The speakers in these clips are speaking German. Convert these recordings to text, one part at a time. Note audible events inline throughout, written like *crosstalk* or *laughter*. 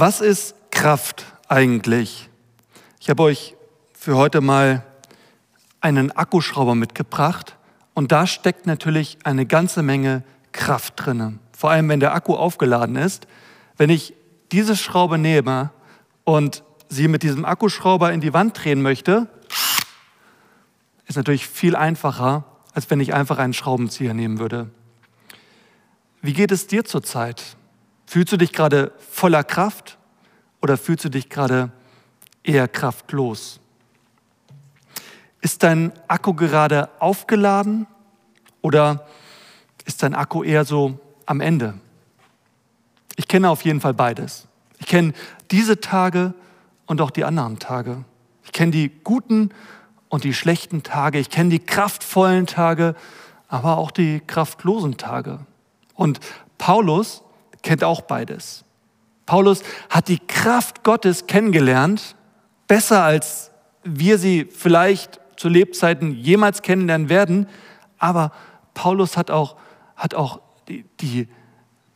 Was ist Kraft eigentlich? Ich habe euch für heute mal einen Akkuschrauber mitgebracht und da steckt natürlich eine ganze Menge Kraft drin. Vor allem, wenn der Akku aufgeladen ist. Wenn ich diese Schraube nehme und sie mit diesem Akkuschrauber in die Wand drehen möchte, ist natürlich viel einfacher, als wenn ich einfach einen Schraubenzieher nehmen würde. Wie geht es dir zurzeit? Fühlst du dich gerade voller Kraft oder fühlst du dich gerade eher kraftlos? Ist dein Akku gerade aufgeladen oder ist dein Akku eher so am Ende? Ich kenne auf jeden Fall beides. Ich kenne diese Tage und auch die anderen Tage. Ich kenne die guten und die schlechten Tage. Ich kenne die kraftvollen Tage, aber auch die kraftlosen Tage. Und Paulus kennt auch beides. Paulus hat die Kraft Gottes kennengelernt, besser als wir sie vielleicht zu Lebzeiten jemals kennenlernen werden. Aber Paulus hat auch, hat auch die, die,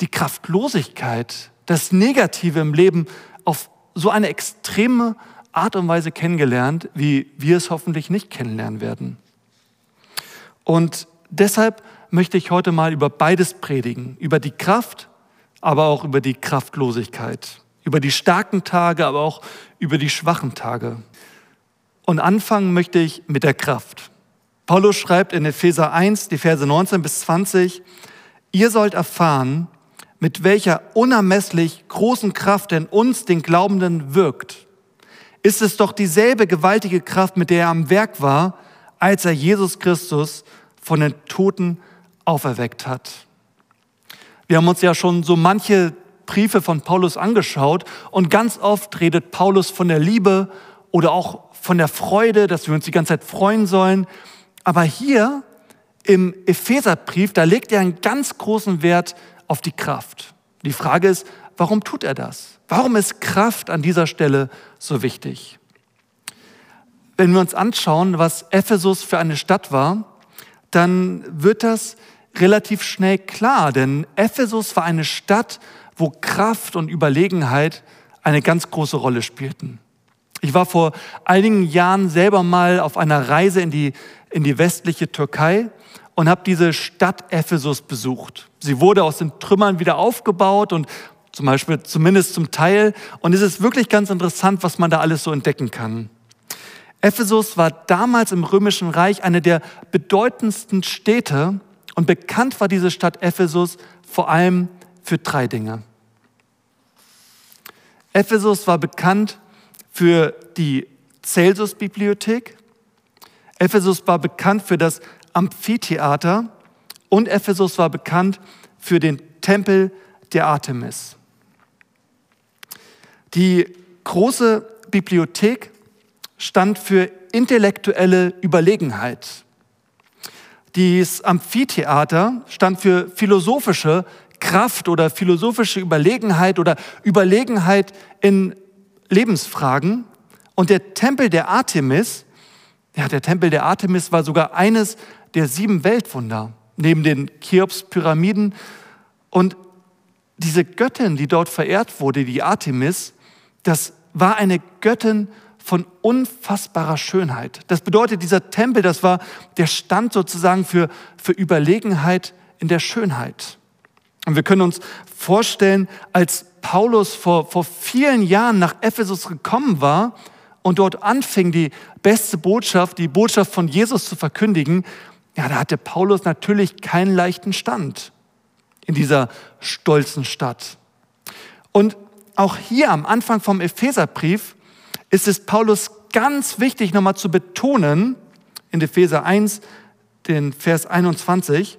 die Kraftlosigkeit, das Negative im Leben auf so eine extreme Art und Weise kennengelernt, wie wir es hoffentlich nicht kennenlernen werden. Und deshalb möchte ich heute mal über beides predigen, über die Kraft, aber auch über die Kraftlosigkeit, über die starken Tage, aber auch über die schwachen Tage. Und anfangen möchte ich mit der Kraft. Paulus schreibt in Epheser 1, die Verse 19 bis 20, ihr sollt erfahren, mit welcher unermesslich großen Kraft in uns, den Glaubenden, wirkt ist es doch dieselbe gewaltige Kraft, mit der er am Werk war, als er Jesus Christus von den Toten auferweckt hat. Wir haben uns ja schon so manche Briefe von Paulus angeschaut und ganz oft redet Paulus von der Liebe oder auch von der Freude, dass wir uns die ganze Zeit freuen sollen. Aber hier im Epheserbrief, da legt er einen ganz großen Wert auf die Kraft. Die Frage ist, warum tut er das? Warum ist Kraft an dieser Stelle so wichtig? Wenn wir uns anschauen, was Ephesus für eine Stadt war, dann wird das relativ schnell klar, denn Ephesus war eine Stadt, wo Kraft und Überlegenheit eine ganz große Rolle spielten. Ich war vor einigen Jahren selber mal auf einer Reise in die, in die westliche Türkei und habe diese Stadt Ephesus besucht. Sie wurde aus den Trümmern wieder aufgebaut und zum Beispiel zumindest zum Teil. Und es ist wirklich ganz interessant, was man da alles so entdecken kann. Ephesus war damals im Römischen Reich eine der bedeutendsten Städte und bekannt war diese Stadt Ephesus vor allem für drei Dinge. Ephesus war bekannt für die Celsus-Bibliothek, Ephesus war bekannt für das Amphitheater und Ephesus war bekannt für den Tempel der Artemis. Die große Bibliothek stand für intellektuelle Überlegenheit. Das Amphitheater stand für philosophische Kraft oder philosophische Überlegenheit oder Überlegenheit in Lebensfragen. Und der Tempel der Artemis, ja, der Tempel der Artemis war sogar eines der sieben Weltwunder, neben den Cheops-Pyramiden. Und diese Göttin, die dort verehrt wurde, die Artemis, das war eine Göttin von unfassbarer Schönheit. Das bedeutet, dieser Tempel, das war der Stand sozusagen für, für Überlegenheit in der Schönheit. Und wir können uns vorstellen, als Paulus vor, vor vielen Jahren nach Ephesus gekommen war und dort anfing, die beste Botschaft, die Botschaft von Jesus zu verkündigen, ja, da hatte Paulus natürlich keinen leichten Stand in dieser stolzen Stadt. Und auch hier am Anfang vom Epheserbrief ist es Paulus ganz wichtig, nochmal zu betonen, in Epheser 1, den Vers 21,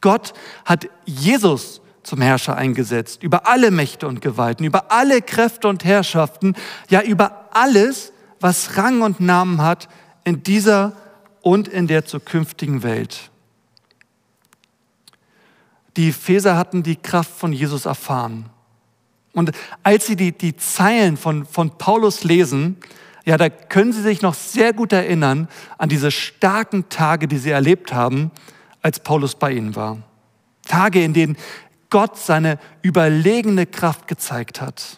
Gott hat Jesus zum Herrscher eingesetzt, über alle Mächte und Gewalten, über alle Kräfte und Herrschaften, ja über alles, was Rang und Namen hat in dieser und in der zukünftigen Welt. Die Epheser hatten die Kraft von Jesus erfahren. Und als Sie die, die Zeilen von, von Paulus lesen, ja, da können Sie sich noch sehr gut erinnern an diese starken Tage, die Sie erlebt haben, als Paulus bei Ihnen war. Tage, in denen Gott seine überlegene Kraft gezeigt hat.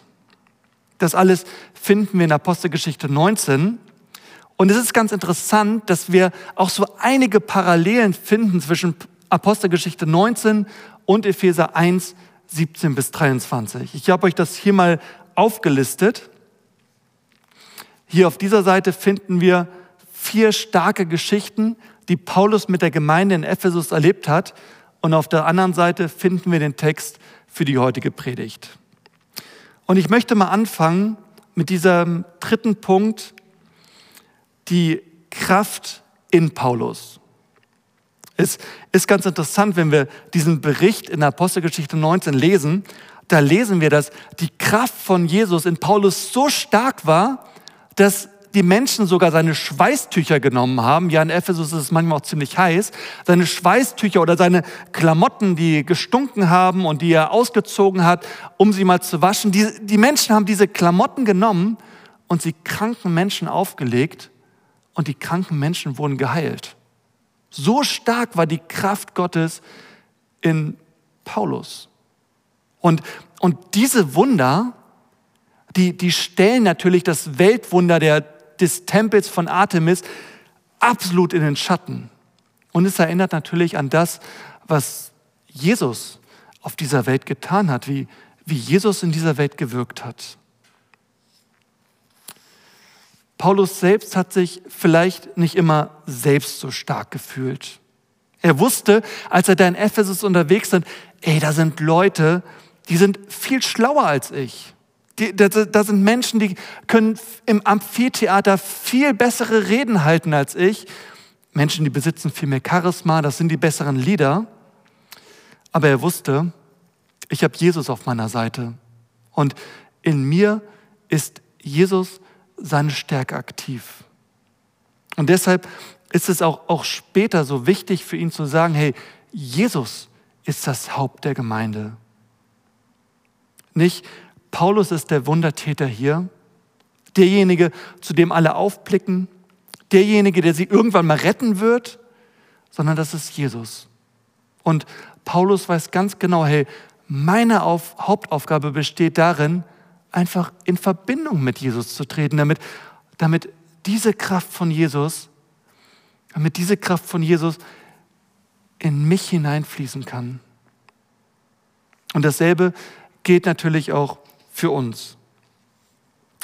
Das alles finden wir in Apostelgeschichte 19. Und es ist ganz interessant, dass wir auch so einige Parallelen finden zwischen Apostelgeschichte 19 und Epheser 1, 17 bis 23. Ich habe euch das hier mal aufgelistet. Hier auf dieser Seite finden wir vier starke Geschichten, die Paulus mit der Gemeinde in Ephesus erlebt hat. Und auf der anderen Seite finden wir den Text für die heutige Predigt. Und ich möchte mal anfangen mit diesem dritten Punkt, die Kraft in Paulus. Es ist ganz interessant, wenn wir diesen Bericht in Apostelgeschichte 19 lesen, da lesen wir, dass die Kraft von Jesus in Paulus so stark war, dass die Menschen sogar seine Schweißtücher genommen haben. Ja, in Ephesus ist es manchmal auch ziemlich heiß. Seine Schweißtücher oder seine Klamotten, die gestunken haben und die er ausgezogen hat, um sie mal zu waschen. Die, die Menschen haben diese Klamotten genommen und sie kranken Menschen aufgelegt und die kranken Menschen wurden geheilt. So stark war die Kraft Gottes in Paulus. Und, und diese Wunder, die, die stellen natürlich das Weltwunder der, des Tempels von Artemis absolut in den Schatten. Und es erinnert natürlich an das, was Jesus auf dieser Welt getan hat, wie, wie Jesus in dieser Welt gewirkt hat. Paulus selbst hat sich vielleicht nicht immer selbst so stark gefühlt. Er wusste, als er da in Ephesus unterwegs ist, ey, da sind Leute, die sind viel schlauer als ich. Da, da sind Menschen, die können im Amphitheater viel bessere Reden halten als ich. Menschen, die besitzen viel mehr Charisma, das sind die besseren Lieder. Aber er wusste, ich habe Jesus auf meiner Seite. Und in mir ist Jesus seine Stärke aktiv. Und deshalb ist es auch, auch später so wichtig für ihn zu sagen, hey, Jesus ist das Haupt der Gemeinde. Nicht, Paulus ist der Wundertäter hier, derjenige, zu dem alle aufblicken, derjenige, der sie irgendwann mal retten wird, sondern das ist Jesus. Und Paulus weiß ganz genau, hey, meine Auf Hauptaufgabe besteht darin, einfach in Verbindung mit Jesus zu treten, damit, damit diese Kraft von Jesus, damit diese Kraft von Jesus in mich hineinfließen kann. Und dasselbe gilt natürlich auch für uns.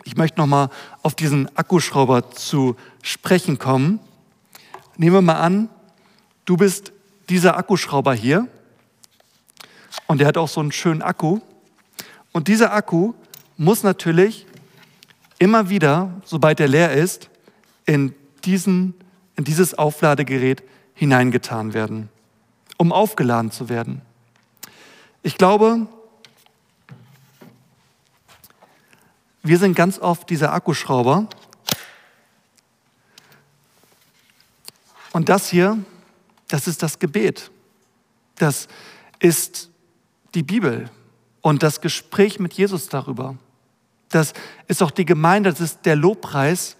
Ich möchte nochmal auf diesen Akkuschrauber zu sprechen kommen. Nehmen wir mal an, du bist dieser Akkuschrauber hier und der hat auch so einen schönen Akku. Und dieser Akku muss natürlich immer wieder, sobald er leer ist, in, diesen, in dieses Aufladegerät hineingetan werden, um aufgeladen zu werden. Ich glaube, Wir sind ganz oft dieser Akkuschrauber. Und das hier, das ist das Gebet. Das ist die Bibel und das Gespräch mit Jesus darüber. Das ist auch die Gemeinde, das ist der Lobpreis.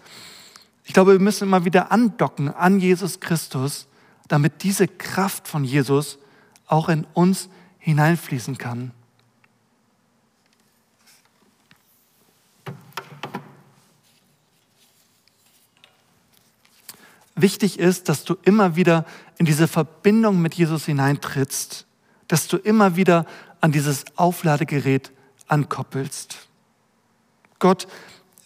Ich glaube, wir müssen immer wieder andocken an Jesus Christus, damit diese Kraft von Jesus auch in uns hineinfließen kann. wichtig ist, dass du immer wieder in diese Verbindung mit Jesus hineintrittst, dass du immer wieder an dieses Aufladegerät ankoppelst. Gott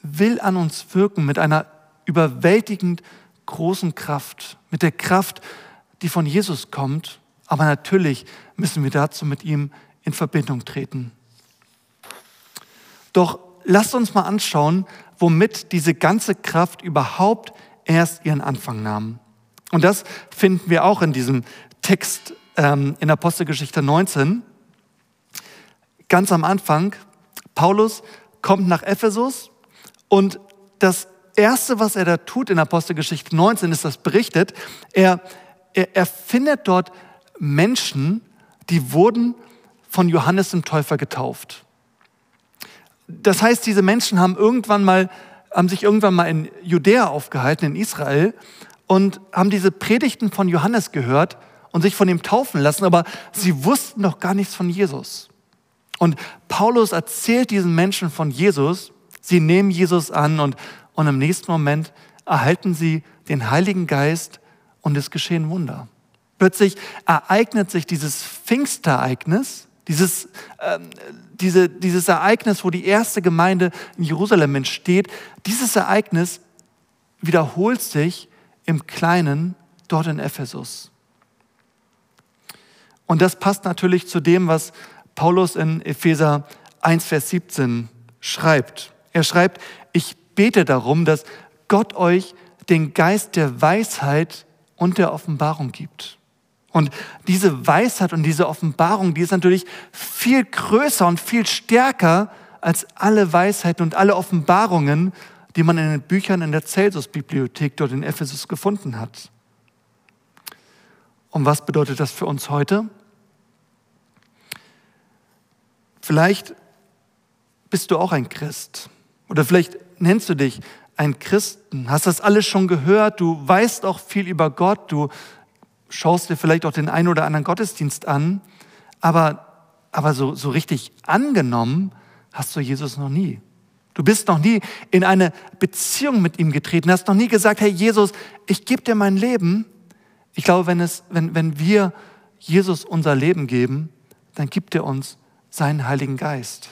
will an uns wirken mit einer überwältigend großen Kraft, mit der Kraft, die von Jesus kommt. Aber natürlich müssen wir dazu mit ihm in Verbindung treten. Doch lasst uns mal anschauen, womit diese ganze Kraft überhaupt erst ihren Anfang nahmen. Und das finden wir auch in diesem Text ähm, in Apostelgeschichte 19. Ganz am Anfang, Paulus kommt nach Ephesus und das Erste, was er da tut in Apostelgeschichte 19, ist das berichtet. Er, er, er findet dort Menschen, die wurden von Johannes dem Täufer getauft. Das heißt, diese Menschen haben irgendwann mal haben sich irgendwann mal in Judäa aufgehalten, in Israel, und haben diese Predigten von Johannes gehört und sich von ihm taufen lassen, aber sie wussten noch gar nichts von Jesus. Und Paulus erzählt diesen Menschen von Jesus, sie nehmen Jesus an und, und im nächsten Moment erhalten sie den Heiligen Geist und es geschehen Wunder. Plötzlich ereignet sich dieses Pfingstereignis, dieses, äh, diese, dieses Ereignis, wo die erste Gemeinde in Jerusalem entsteht. Dieses Ereignis wiederholt sich im Kleinen dort in Ephesus. Und das passt natürlich zu dem, was Paulus in Epheser 1, Vers 17 schreibt. Er schreibt, ich bete darum, dass Gott euch den Geist der Weisheit und der Offenbarung gibt. Und diese Weisheit und diese Offenbarung, die ist natürlich viel größer und viel stärker als alle Weisheiten und alle Offenbarungen, die man in den Büchern in der Celsus-Bibliothek dort in Ephesus gefunden hat. Und was bedeutet das für uns heute? Vielleicht bist du auch ein Christ. Oder vielleicht nennst du dich ein Christen, hast das alles schon gehört, du weißt auch viel über Gott, du schaust dir vielleicht auch den einen oder anderen Gottesdienst an, aber, aber so, so richtig angenommen hast du Jesus noch nie. Du bist noch nie in eine Beziehung mit ihm getreten, hast noch nie gesagt, hey Jesus, ich gebe dir mein Leben. Ich glaube, wenn, es, wenn, wenn wir Jesus unser Leben geben, dann gibt er uns seinen Heiligen Geist.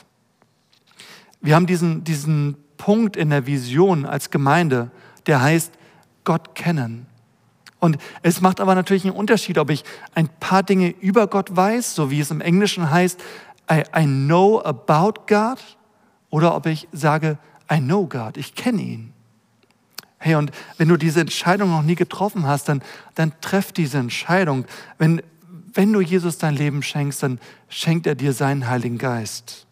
Wir haben diesen, diesen Punkt in der Vision als Gemeinde, der heißt Gott kennen. Und es macht aber natürlich einen Unterschied, ob ich ein paar Dinge über Gott weiß, so wie es im Englischen heißt, I, I know about God, oder ob ich sage, I know God, ich kenne ihn. Hey, und wenn du diese Entscheidung noch nie getroffen hast, dann, dann treff diese Entscheidung. Wenn, wenn du Jesus dein Leben schenkst, dann schenkt er dir seinen Heiligen Geist.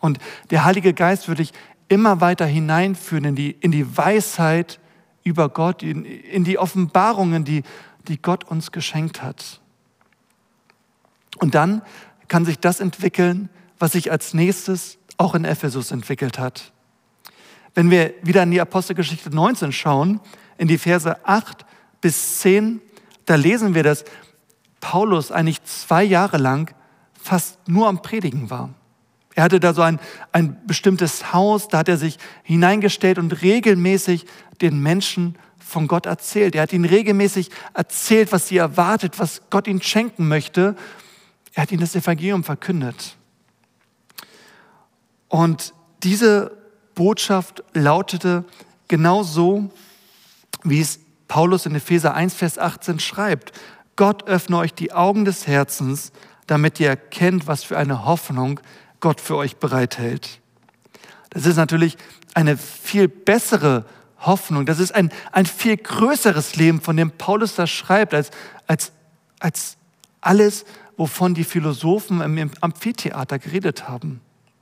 Und der Heilige Geist würde dich immer weiter hineinführen in die, in die Weisheit über Gott, in, in die Offenbarungen, die, die Gott uns geschenkt hat. Und dann kann sich das entwickeln, was sich als nächstes auch in Ephesus entwickelt hat. Wenn wir wieder in die Apostelgeschichte 19 schauen, in die Verse 8 bis 10, da lesen wir, dass Paulus eigentlich zwei Jahre lang fast nur am Predigen war. Er hatte da so ein, ein bestimmtes Haus, da hat er sich hineingestellt und regelmäßig den Menschen von Gott erzählt. Er hat ihnen regelmäßig erzählt, was sie erwartet, was Gott ihnen schenken möchte. Er hat ihnen das Evangelium verkündet. Und diese Botschaft lautete genau so, wie es Paulus in Epheser 1, Vers 18 schreibt. Gott öffne euch die Augen des Herzens, damit ihr erkennt, was für eine Hoffnung Gott für euch bereithält. Das ist natürlich eine viel bessere Hoffnung. Das ist ein, ein viel größeres Leben, von dem Paulus das schreibt, als, als, als alles, wovon die Philosophen im Amphitheater geredet haben.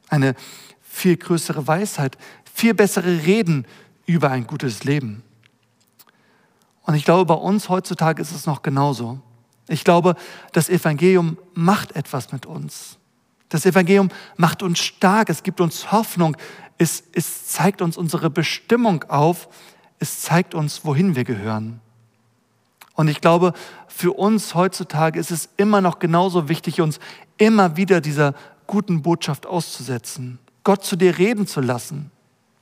Eine viel größere Weisheit, viel bessere Reden über ein gutes Leben. Und ich glaube, bei uns heutzutage ist es noch genauso. Ich glaube, das Evangelium macht etwas mit uns. Das Evangelium macht uns stark, es gibt uns Hoffnung, es, es zeigt uns unsere Bestimmung auf, es zeigt uns, wohin wir gehören. Und ich glaube, für uns heutzutage ist es immer noch genauso wichtig, uns immer wieder dieser guten Botschaft auszusetzen, Gott zu dir reden zu lassen,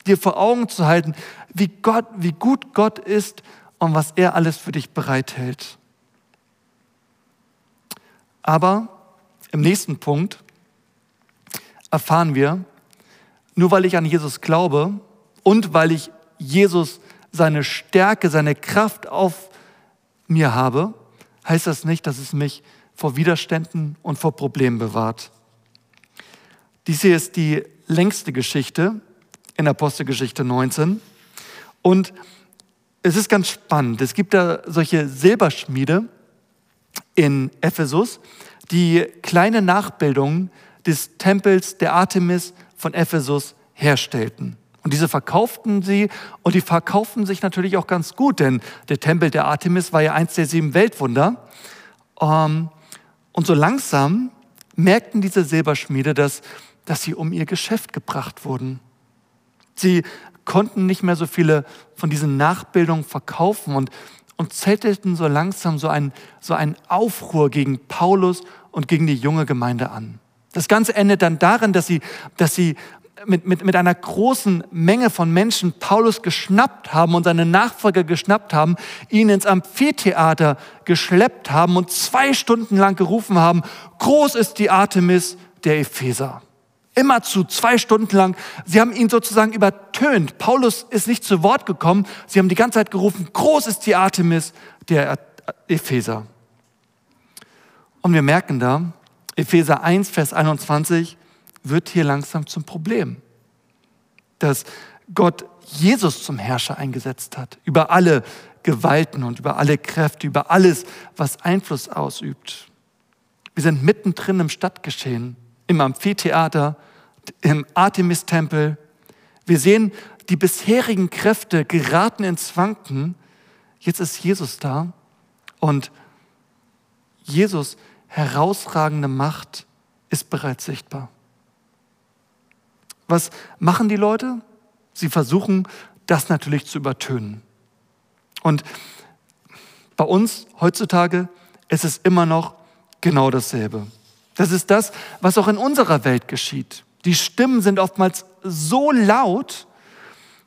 dir vor Augen zu halten, wie, Gott, wie gut Gott ist und was er alles für dich bereithält. Aber im nächsten Punkt erfahren wir, nur weil ich an Jesus glaube und weil ich Jesus seine Stärke, seine Kraft auf mir habe, heißt das nicht, dass es mich vor Widerständen und vor Problemen bewahrt. Dies hier ist die längste Geschichte in Apostelgeschichte 19 und es ist ganz spannend. Es gibt da solche Silberschmiede in Ephesus, die kleine Nachbildungen des Tempels der Artemis von Ephesus herstellten. Und diese verkauften sie und die verkauften sich natürlich auch ganz gut, denn der Tempel der Artemis war ja eins der sieben Weltwunder. Ähm, und so langsam merkten diese Silberschmiede, dass, dass sie um ihr Geschäft gebracht wurden. Sie konnten nicht mehr so viele von diesen Nachbildungen verkaufen und, und zettelten so langsam so einen, so Aufruhr gegen Paulus und gegen die junge Gemeinde an. Das Ganze endet dann darin, dass sie, dass sie mit, mit, mit einer großen Menge von Menschen Paulus geschnappt haben und seine Nachfolger geschnappt haben, ihn ins Amphitheater geschleppt haben und zwei Stunden lang gerufen haben, groß ist die Artemis der Epheser. Immer zu zwei Stunden lang. Sie haben ihn sozusagen übertönt. Paulus ist nicht zu Wort gekommen. Sie haben die ganze Zeit gerufen, groß ist die Artemis der Epheser. Und wir merken da, Epheser 1, Vers 21 wird hier langsam zum Problem. Dass Gott Jesus zum Herrscher eingesetzt hat, über alle Gewalten und über alle Kräfte, über alles, was Einfluss ausübt. Wir sind mittendrin im Stadtgeschehen, im Amphitheater, im Artemis-Tempel. Wir sehen, die bisherigen Kräfte geraten ins Wanken. Jetzt ist Jesus da und Jesus herausragende Macht ist bereits sichtbar. Was machen die Leute? Sie versuchen, das natürlich zu übertönen. Und bei uns heutzutage ist es immer noch genau dasselbe. Das ist das, was auch in unserer Welt geschieht. Die Stimmen sind oftmals so laut,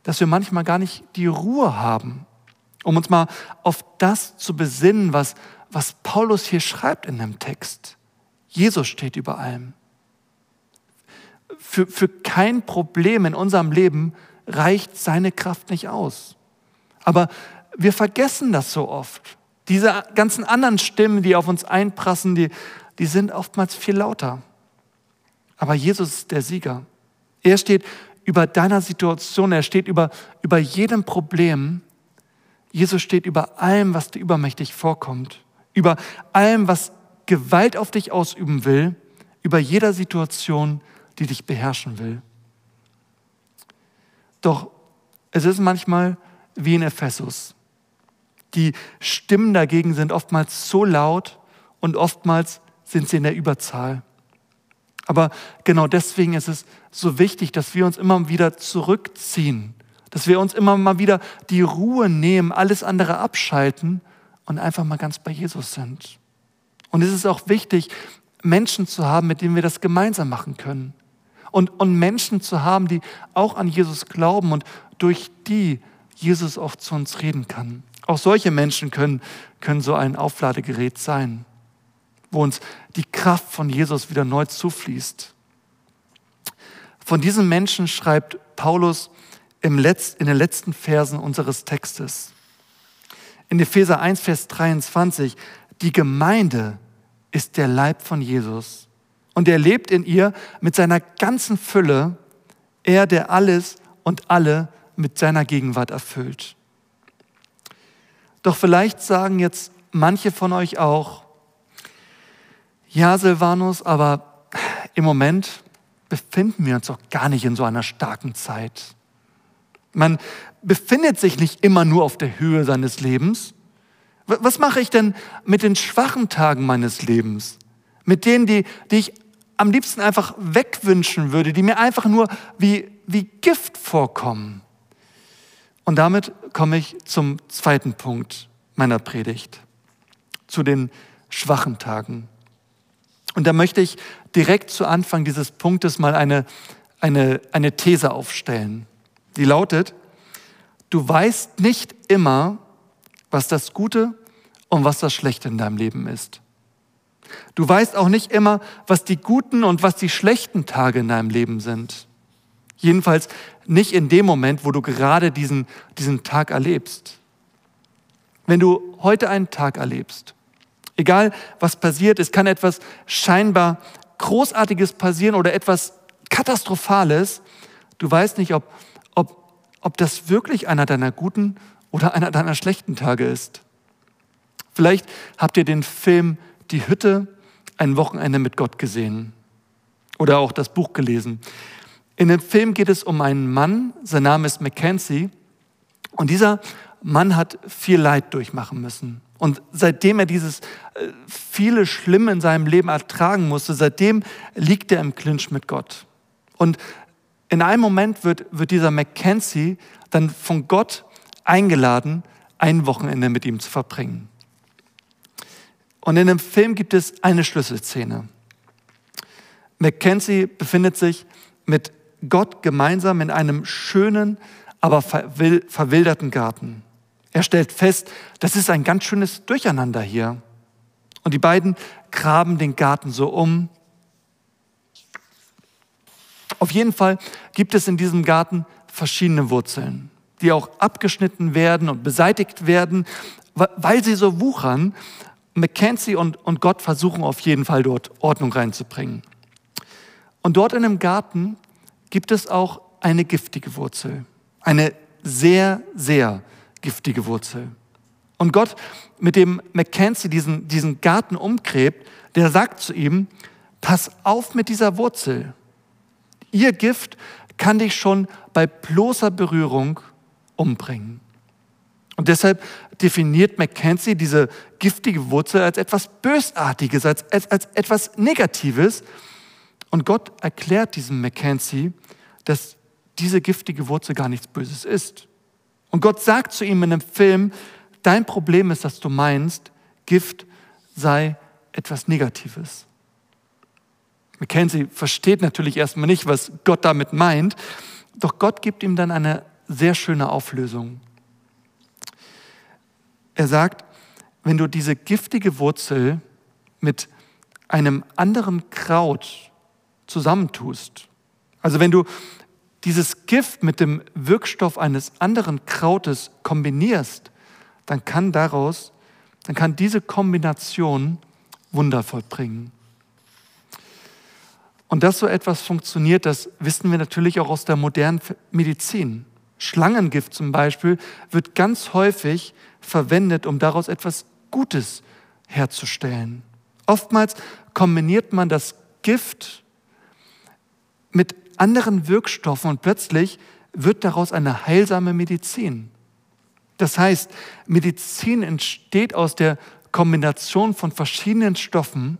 dass wir manchmal gar nicht die Ruhe haben, um uns mal auf das zu besinnen, was, was Paulus hier schreibt in dem Text. Jesus steht über allem. Für, für kein Problem in unserem Leben reicht seine Kraft nicht aus. Aber wir vergessen das so oft. Diese ganzen anderen Stimmen, die auf uns einprassen, die, die sind oftmals viel lauter. Aber Jesus ist der Sieger. Er steht über deiner Situation, er steht über, über jedem Problem. Jesus steht über allem, was dir übermächtig vorkommt, über allem, was Gewalt auf dich ausüben will, über jeder Situation, die dich beherrschen will. Doch es ist manchmal wie in Ephesus. Die Stimmen dagegen sind oftmals so laut und oftmals sind sie in der Überzahl. Aber genau deswegen ist es so wichtig, dass wir uns immer wieder zurückziehen, dass wir uns immer mal wieder die Ruhe nehmen, alles andere abschalten und einfach mal ganz bei Jesus sind. Und es ist auch wichtig, Menschen zu haben, mit denen wir das gemeinsam machen können. Und, und Menschen zu haben, die auch an Jesus glauben und durch die Jesus auch zu uns reden kann. Auch solche Menschen können, können so ein Aufladegerät sein wo uns die Kraft von Jesus wieder neu zufließt. Von diesen Menschen schreibt Paulus im Letz-, in den letzten Versen unseres Textes. In Epheser 1, Vers 23, die Gemeinde ist der Leib von Jesus und er lebt in ihr mit seiner ganzen Fülle, er, der alles und alle mit seiner Gegenwart erfüllt. Doch vielleicht sagen jetzt manche von euch auch, ja, Silvanus, aber im Moment befinden wir uns doch gar nicht in so einer starken Zeit. Man befindet sich nicht immer nur auf der Höhe seines Lebens. Was mache ich denn mit den schwachen Tagen meines Lebens? Mit denen, die, die ich am liebsten einfach wegwünschen würde, die mir einfach nur wie, wie Gift vorkommen. Und damit komme ich zum zweiten Punkt meiner Predigt, zu den schwachen Tagen. Und da möchte ich direkt zu Anfang dieses Punktes mal eine, eine, eine These aufstellen. Die lautet, du weißt nicht immer, was das Gute und was das Schlechte in deinem Leben ist. Du weißt auch nicht immer, was die guten und was die schlechten Tage in deinem Leben sind. Jedenfalls nicht in dem Moment, wo du gerade diesen, diesen Tag erlebst. Wenn du heute einen Tag erlebst Egal was passiert, es kann etwas scheinbar Großartiges passieren oder etwas Katastrophales. Du weißt nicht, ob, ob, ob das wirklich einer deiner guten oder einer deiner schlechten Tage ist. Vielleicht habt ihr den Film Die Hütte, ein Wochenende mit Gott gesehen oder auch das Buch gelesen. In dem Film geht es um einen Mann, sein Name ist Mackenzie, und dieser Mann hat viel Leid durchmachen müssen. Und seitdem er dieses äh, viele Schlimme in seinem Leben ertragen musste, seitdem liegt er im Clinch mit Gott. Und in einem Moment wird, wird dieser Mackenzie dann von Gott eingeladen, ein Wochenende mit ihm zu verbringen. Und in dem Film gibt es eine Schlüsselszene. Mackenzie befindet sich mit Gott gemeinsam in einem schönen, aber verwilderten Garten. Er stellt fest, das ist ein ganz schönes Durcheinander hier. Und die beiden graben den Garten so um. Auf jeden Fall gibt es in diesem Garten verschiedene Wurzeln, die auch abgeschnitten werden und beseitigt werden, weil sie so wuchern. Mackenzie und, und Gott versuchen auf jeden Fall dort Ordnung reinzubringen. Und dort in dem Garten gibt es auch eine giftige Wurzel, eine sehr, sehr giftige Wurzel. Und Gott, mit dem Mackenzie diesen, diesen Garten umgräbt, der sagt zu ihm, pass auf mit dieser Wurzel. Ihr Gift kann dich schon bei bloßer Berührung umbringen. Und deshalb definiert Mackenzie diese giftige Wurzel als etwas Bösartiges, als, als, als etwas Negatives. Und Gott erklärt diesem Mackenzie, dass diese giftige Wurzel gar nichts Böses ist. Und Gott sagt zu ihm in einem Film, dein Problem ist, dass du meinst, Gift sei etwas Negatives. Mackenzie versteht natürlich erstmal nicht, was Gott damit meint, doch Gott gibt ihm dann eine sehr schöne Auflösung. Er sagt, wenn du diese giftige Wurzel mit einem anderen Kraut zusammentust, also wenn du dieses Gift mit dem Wirkstoff eines anderen Krautes kombinierst, dann kann daraus, dann kann diese Kombination Wunder vollbringen. Und dass so etwas funktioniert, das wissen wir natürlich auch aus der modernen Medizin. Schlangengift zum Beispiel wird ganz häufig verwendet, um daraus etwas Gutes herzustellen. Oftmals kombiniert man das Gift mit anderen Wirkstoffen und plötzlich wird daraus eine heilsame Medizin. Das heißt, Medizin entsteht aus der Kombination von verschiedenen Stoffen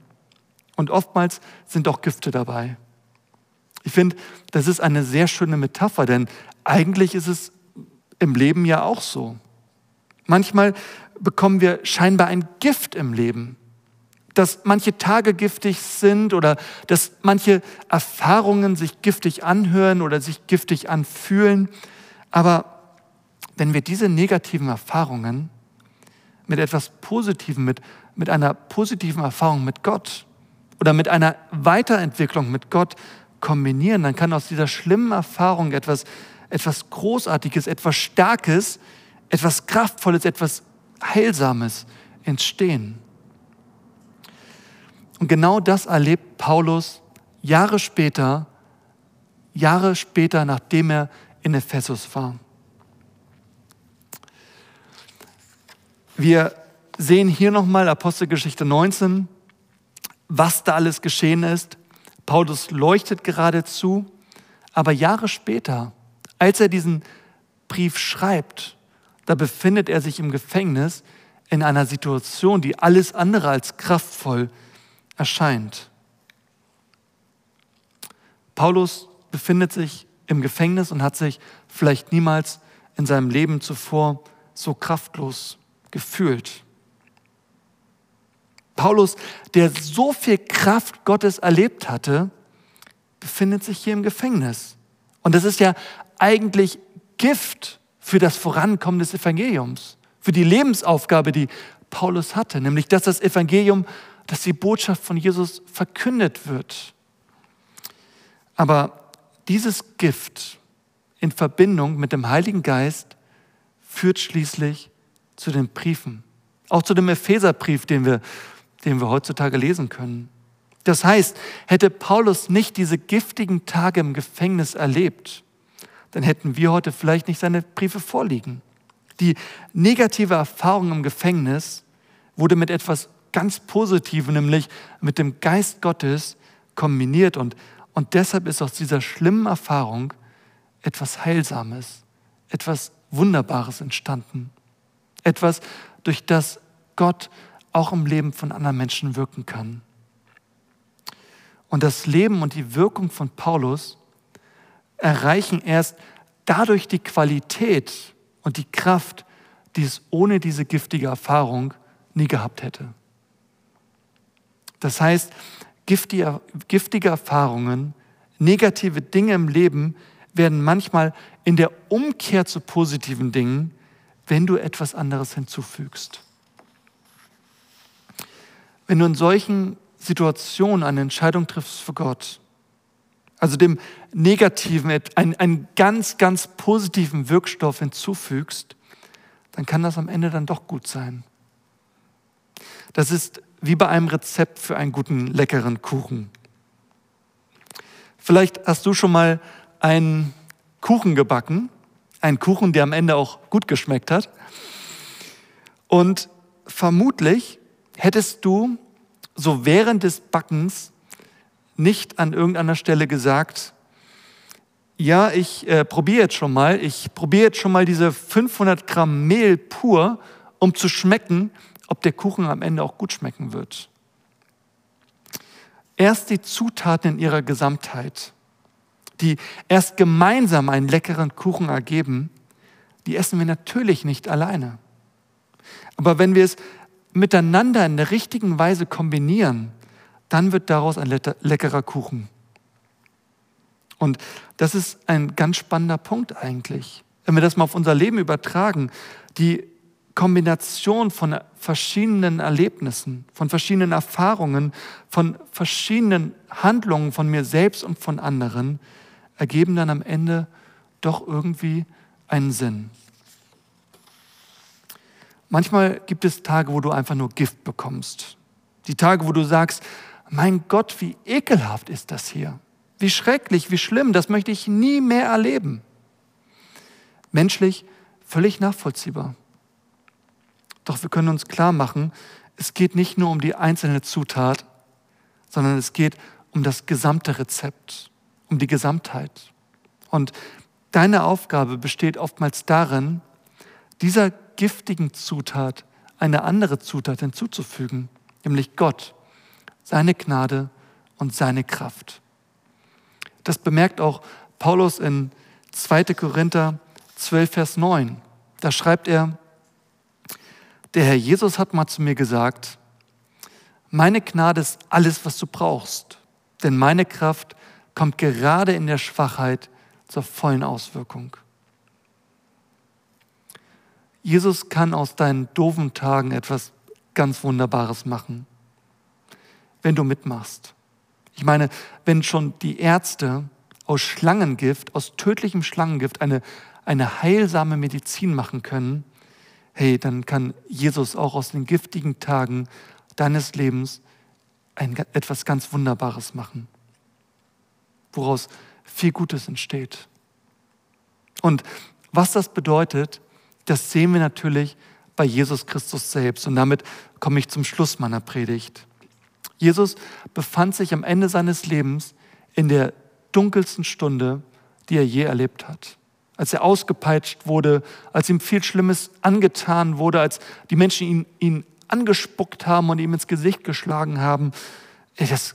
und oftmals sind auch Gifte dabei. Ich finde, das ist eine sehr schöne Metapher, denn eigentlich ist es im Leben ja auch so. Manchmal bekommen wir scheinbar ein Gift im Leben, dass manche Tage giftig sind oder dass manche Erfahrungen sich giftig anhören oder sich giftig anfühlen. Aber wenn wir diese negativen Erfahrungen mit etwas Positivem, mit, mit einer positiven Erfahrung mit Gott oder mit einer Weiterentwicklung mit Gott kombinieren, dann kann aus dieser schlimmen Erfahrung etwas, etwas Großartiges, etwas Starkes, etwas Kraftvolles, etwas Heilsames entstehen. Und genau das erlebt Paulus Jahre später, Jahre später, nachdem er in Ephesus war. Wir sehen hier nochmal Apostelgeschichte 19, was da alles geschehen ist. Paulus leuchtet geradezu, aber Jahre später, als er diesen Brief schreibt, da befindet er sich im Gefängnis in einer Situation, die alles andere als kraftvoll erscheint. Paulus befindet sich im Gefängnis und hat sich vielleicht niemals in seinem Leben zuvor so kraftlos gefühlt. Paulus, der so viel Kraft Gottes erlebt hatte, befindet sich hier im Gefängnis. Und das ist ja eigentlich Gift für das Vorankommen des Evangeliums, für die Lebensaufgabe, die Paulus hatte, nämlich dass das Evangelium, dass die Botschaft von Jesus verkündet wird. Aber dieses Gift in Verbindung mit dem Heiligen Geist führt schließlich zu den Briefen, auch zu dem Epheserbrief, den wir, den wir heutzutage lesen können. Das heißt, hätte Paulus nicht diese giftigen Tage im Gefängnis erlebt, dann hätten wir heute vielleicht nicht seine Briefe vorliegen. Die negative Erfahrung im Gefängnis wurde mit etwas ganz Positivem, nämlich mit dem Geist Gottes kombiniert und, und deshalb ist aus dieser schlimmen Erfahrung etwas Heilsames, etwas Wunderbares entstanden. Etwas, durch das Gott auch im Leben von anderen Menschen wirken kann. Und das Leben und die Wirkung von Paulus erreichen erst dadurch die Qualität und die Kraft, die es ohne diese giftige Erfahrung nie gehabt hätte. Das heißt, giftige, giftige Erfahrungen, negative Dinge im Leben werden manchmal in der Umkehr zu positiven Dingen, wenn du etwas anderes hinzufügst. Wenn du in solchen Situationen eine Entscheidung triffst für Gott, also dem Negativen einen, einen ganz, ganz positiven Wirkstoff hinzufügst, dann kann das am Ende dann doch gut sein. Das ist wie bei einem Rezept für einen guten, leckeren Kuchen. Vielleicht hast du schon mal einen Kuchen gebacken, einen Kuchen, der am Ende auch gut geschmeckt hat. Und vermutlich hättest du so während des Backens nicht an irgendeiner Stelle gesagt, ja, ich äh, probiere jetzt schon mal, ich probiere jetzt schon mal diese 500 Gramm Mehl pur, um zu schmecken, ob der Kuchen am Ende auch gut schmecken wird. Erst die Zutaten in ihrer Gesamtheit, die erst gemeinsam einen leckeren Kuchen ergeben, die essen wir natürlich nicht alleine. Aber wenn wir es miteinander in der richtigen Weise kombinieren, dann wird daraus ein leckerer Kuchen. Und das ist ein ganz spannender Punkt eigentlich. Wenn wir das mal auf unser Leben übertragen, die Kombination von verschiedenen Erlebnissen, von verschiedenen Erfahrungen, von verschiedenen Handlungen von mir selbst und von anderen ergeben dann am Ende doch irgendwie einen Sinn. Manchmal gibt es Tage, wo du einfach nur Gift bekommst. Die Tage, wo du sagst, mein Gott, wie ekelhaft ist das hier. Wie schrecklich, wie schlimm, das möchte ich nie mehr erleben. Menschlich völlig nachvollziehbar. Doch wir können uns klar machen, es geht nicht nur um die einzelne Zutat, sondern es geht um das gesamte Rezept, um die Gesamtheit. Und deine Aufgabe besteht oftmals darin, dieser giftigen Zutat eine andere Zutat hinzuzufügen, nämlich Gott seine Gnade und seine Kraft. Das bemerkt auch Paulus in 2. Korinther 12, Vers 9. Da schreibt er, der Herr Jesus hat mal zu mir gesagt, meine Gnade ist alles, was du brauchst, denn meine Kraft kommt gerade in der Schwachheit zur vollen Auswirkung. Jesus kann aus deinen doofen Tagen etwas ganz Wunderbares machen wenn du mitmachst. Ich meine, wenn schon die Ärzte aus Schlangengift, aus tödlichem Schlangengift eine, eine heilsame Medizin machen können, hey, dann kann Jesus auch aus den giftigen Tagen deines Lebens ein, etwas ganz Wunderbares machen, woraus viel Gutes entsteht. Und was das bedeutet, das sehen wir natürlich bei Jesus Christus selbst. Und damit komme ich zum Schluss meiner Predigt. Jesus befand sich am Ende seines Lebens in der dunkelsten Stunde, die er je erlebt hat. Als er ausgepeitscht wurde, als ihm viel Schlimmes angetan wurde, als die Menschen ihn, ihn angespuckt haben und ihm ins Gesicht geschlagen haben. Das,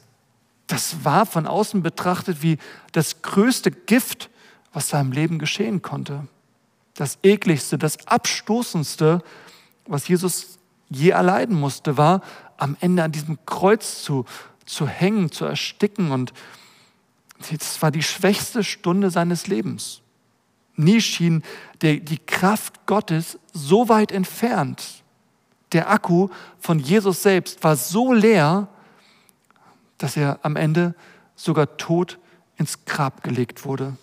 das war von außen betrachtet wie das größte Gift, was seinem Leben geschehen konnte. Das ekligste, das abstoßendste, was Jesus je erleiden musste, war, am Ende an diesem Kreuz zu, zu hängen, zu ersticken. Und das war die schwächste Stunde seines Lebens. Nie schien die Kraft Gottes so weit entfernt. Der Akku von Jesus selbst war so leer, dass er am Ende sogar tot ins Grab gelegt wurde.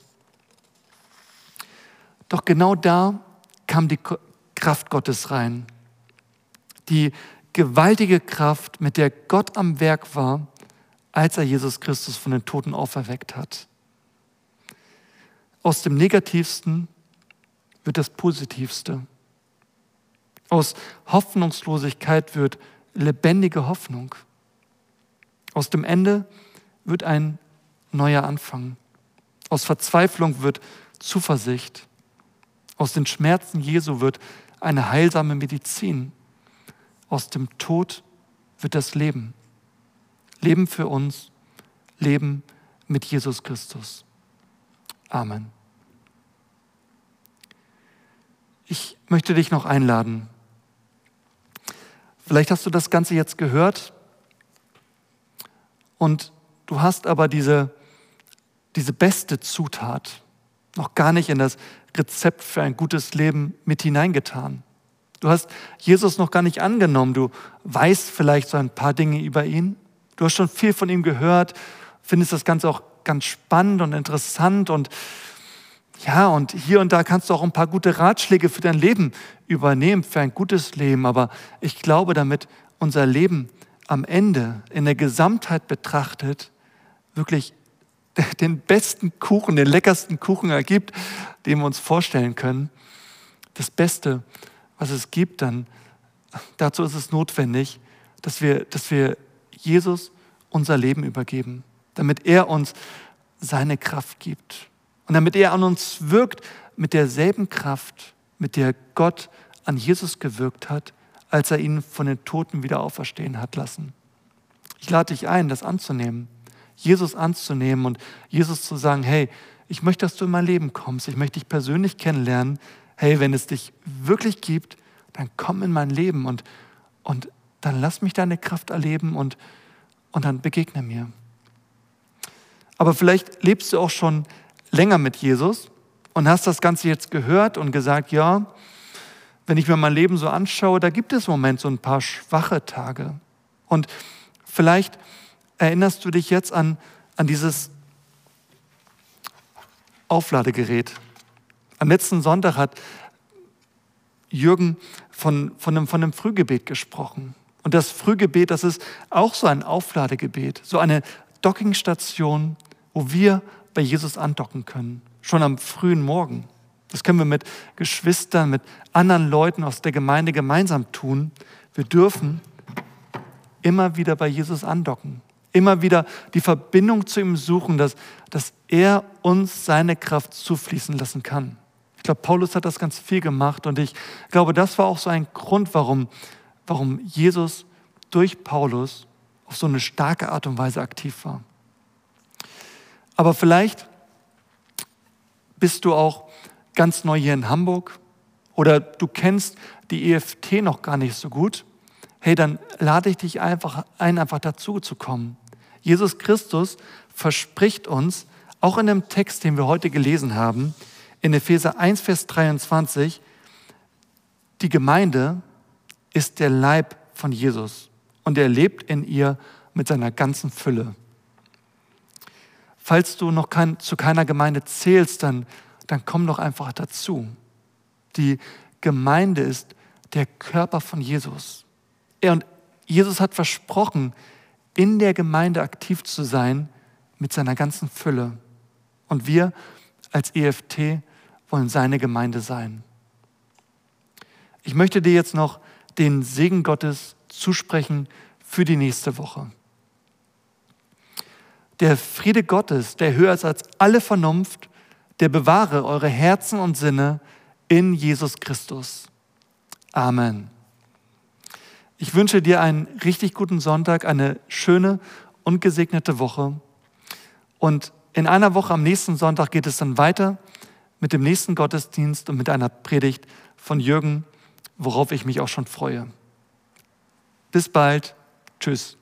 Doch genau da kam die Kraft Gottes rein, die gewaltige Kraft, mit der Gott am Werk war, als er Jesus Christus von den Toten auferweckt hat. Aus dem Negativsten wird das Positivste. Aus Hoffnungslosigkeit wird lebendige Hoffnung. Aus dem Ende wird ein neuer Anfang. Aus Verzweiflung wird Zuversicht. Aus den Schmerzen Jesu wird eine heilsame Medizin. Aus dem Tod wird das Leben. Leben für uns, Leben mit Jesus Christus. Amen. Ich möchte dich noch einladen. Vielleicht hast du das Ganze jetzt gehört und du hast aber diese, diese beste Zutat noch gar nicht in das Rezept für ein gutes Leben mit hineingetan. Du hast Jesus noch gar nicht angenommen. Du weißt vielleicht so ein paar Dinge über ihn. Du hast schon viel von ihm gehört, findest das Ganze auch ganz spannend und interessant und ja, und hier und da kannst du auch ein paar gute Ratschläge für dein Leben übernehmen, für ein gutes Leben. Aber ich glaube, damit unser Leben am Ende in der Gesamtheit betrachtet wirklich *laughs* den besten Kuchen, den leckersten Kuchen ergibt, den wir uns vorstellen können, das Beste, was es gibt, dann *laughs* dazu ist es notwendig, dass wir, dass wir Jesus unser Leben übergeben, damit er uns seine Kraft gibt und damit er an uns wirkt mit derselben Kraft, mit der Gott an Jesus gewirkt hat, als er ihn von den Toten wieder auferstehen hat lassen. Ich lade dich ein, das anzunehmen, Jesus anzunehmen und Jesus zu sagen, hey, ich möchte, dass du in mein Leben kommst, ich möchte dich persönlich kennenlernen. Hey, wenn es dich wirklich gibt, dann komm in mein Leben und, und dann lass mich deine Kraft erleben und, und dann begegne mir. Aber vielleicht lebst du auch schon länger mit Jesus und hast das Ganze jetzt gehört und gesagt, ja, wenn ich mir mein Leben so anschaue, da gibt es im Moment so ein paar schwache Tage. Und vielleicht erinnerst du dich jetzt an, an dieses Aufladegerät. Am letzten Sonntag hat Jürgen von, von, einem, von einem Frühgebet gesprochen. Und das Frühgebet, das ist auch so ein Aufladegebet, so eine Dockingstation, wo wir bei Jesus andocken können, schon am frühen Morgen. Das können wir mit Geschwistern, mit anderen Leuten aus der Gemeinde gemeinsam tun. Wir dürfen immer wieder bei Jesus andocken, immer wieder die Verbindung zu ihm suchen, dass, dass er uns seine Kraft zufließen lassen kann. Ich glaube, Paulus hat das ganz viel gemacht und ich glaube, das war auch so ein Grund, warum, warum Jesus durch Paulus auf so eine starke Art und Weise aktiv war. Aber vielleicht bist du auch ganz neu hier in Hamburg oder du kennst die EFT noch gar nicht so gut. Hey, dann lade ich dich einfach ein, einfach dazu zu kommen. Jesus Christus verspricht uns, auch in dem Text, den wir heute gelesen haben, in Epheser 1, Vers 23, die Gemeinde ist der Leib von Jesus und er lebt in ihr mit seiner ganzen Fülle. Falls du noch kein, zu keiner Gemeinde zählst, dann, dann komm doch einfach dazu. Die Gemeinde ist der Körper von Jesus. Er und Jesus hat versprochen, in der Gemeinde aktiv zu sein mit seiner ganzen Fülle. Und wir als EFT wollen seine Gemeinde sein. Ich möchte dir jetzt noch den Segen Gottes zusprechen für die nächste Woche. Der Friede Gottes, der höher ist als alle Vernunft, der bewahre eure Herzen und Sinne in Jesus Christus. Amen. Ich wünsche dir einen richtig guten Sonntag, eine schöne und gesegnete Woche. Und in einer Woche am nächsten Sonntag geht es dann weiter mit dem nächsten Gottesdienst und mit einer Predigt von Jürgen, worauf ich mich auch schon freue. Bis bald. Tschüss.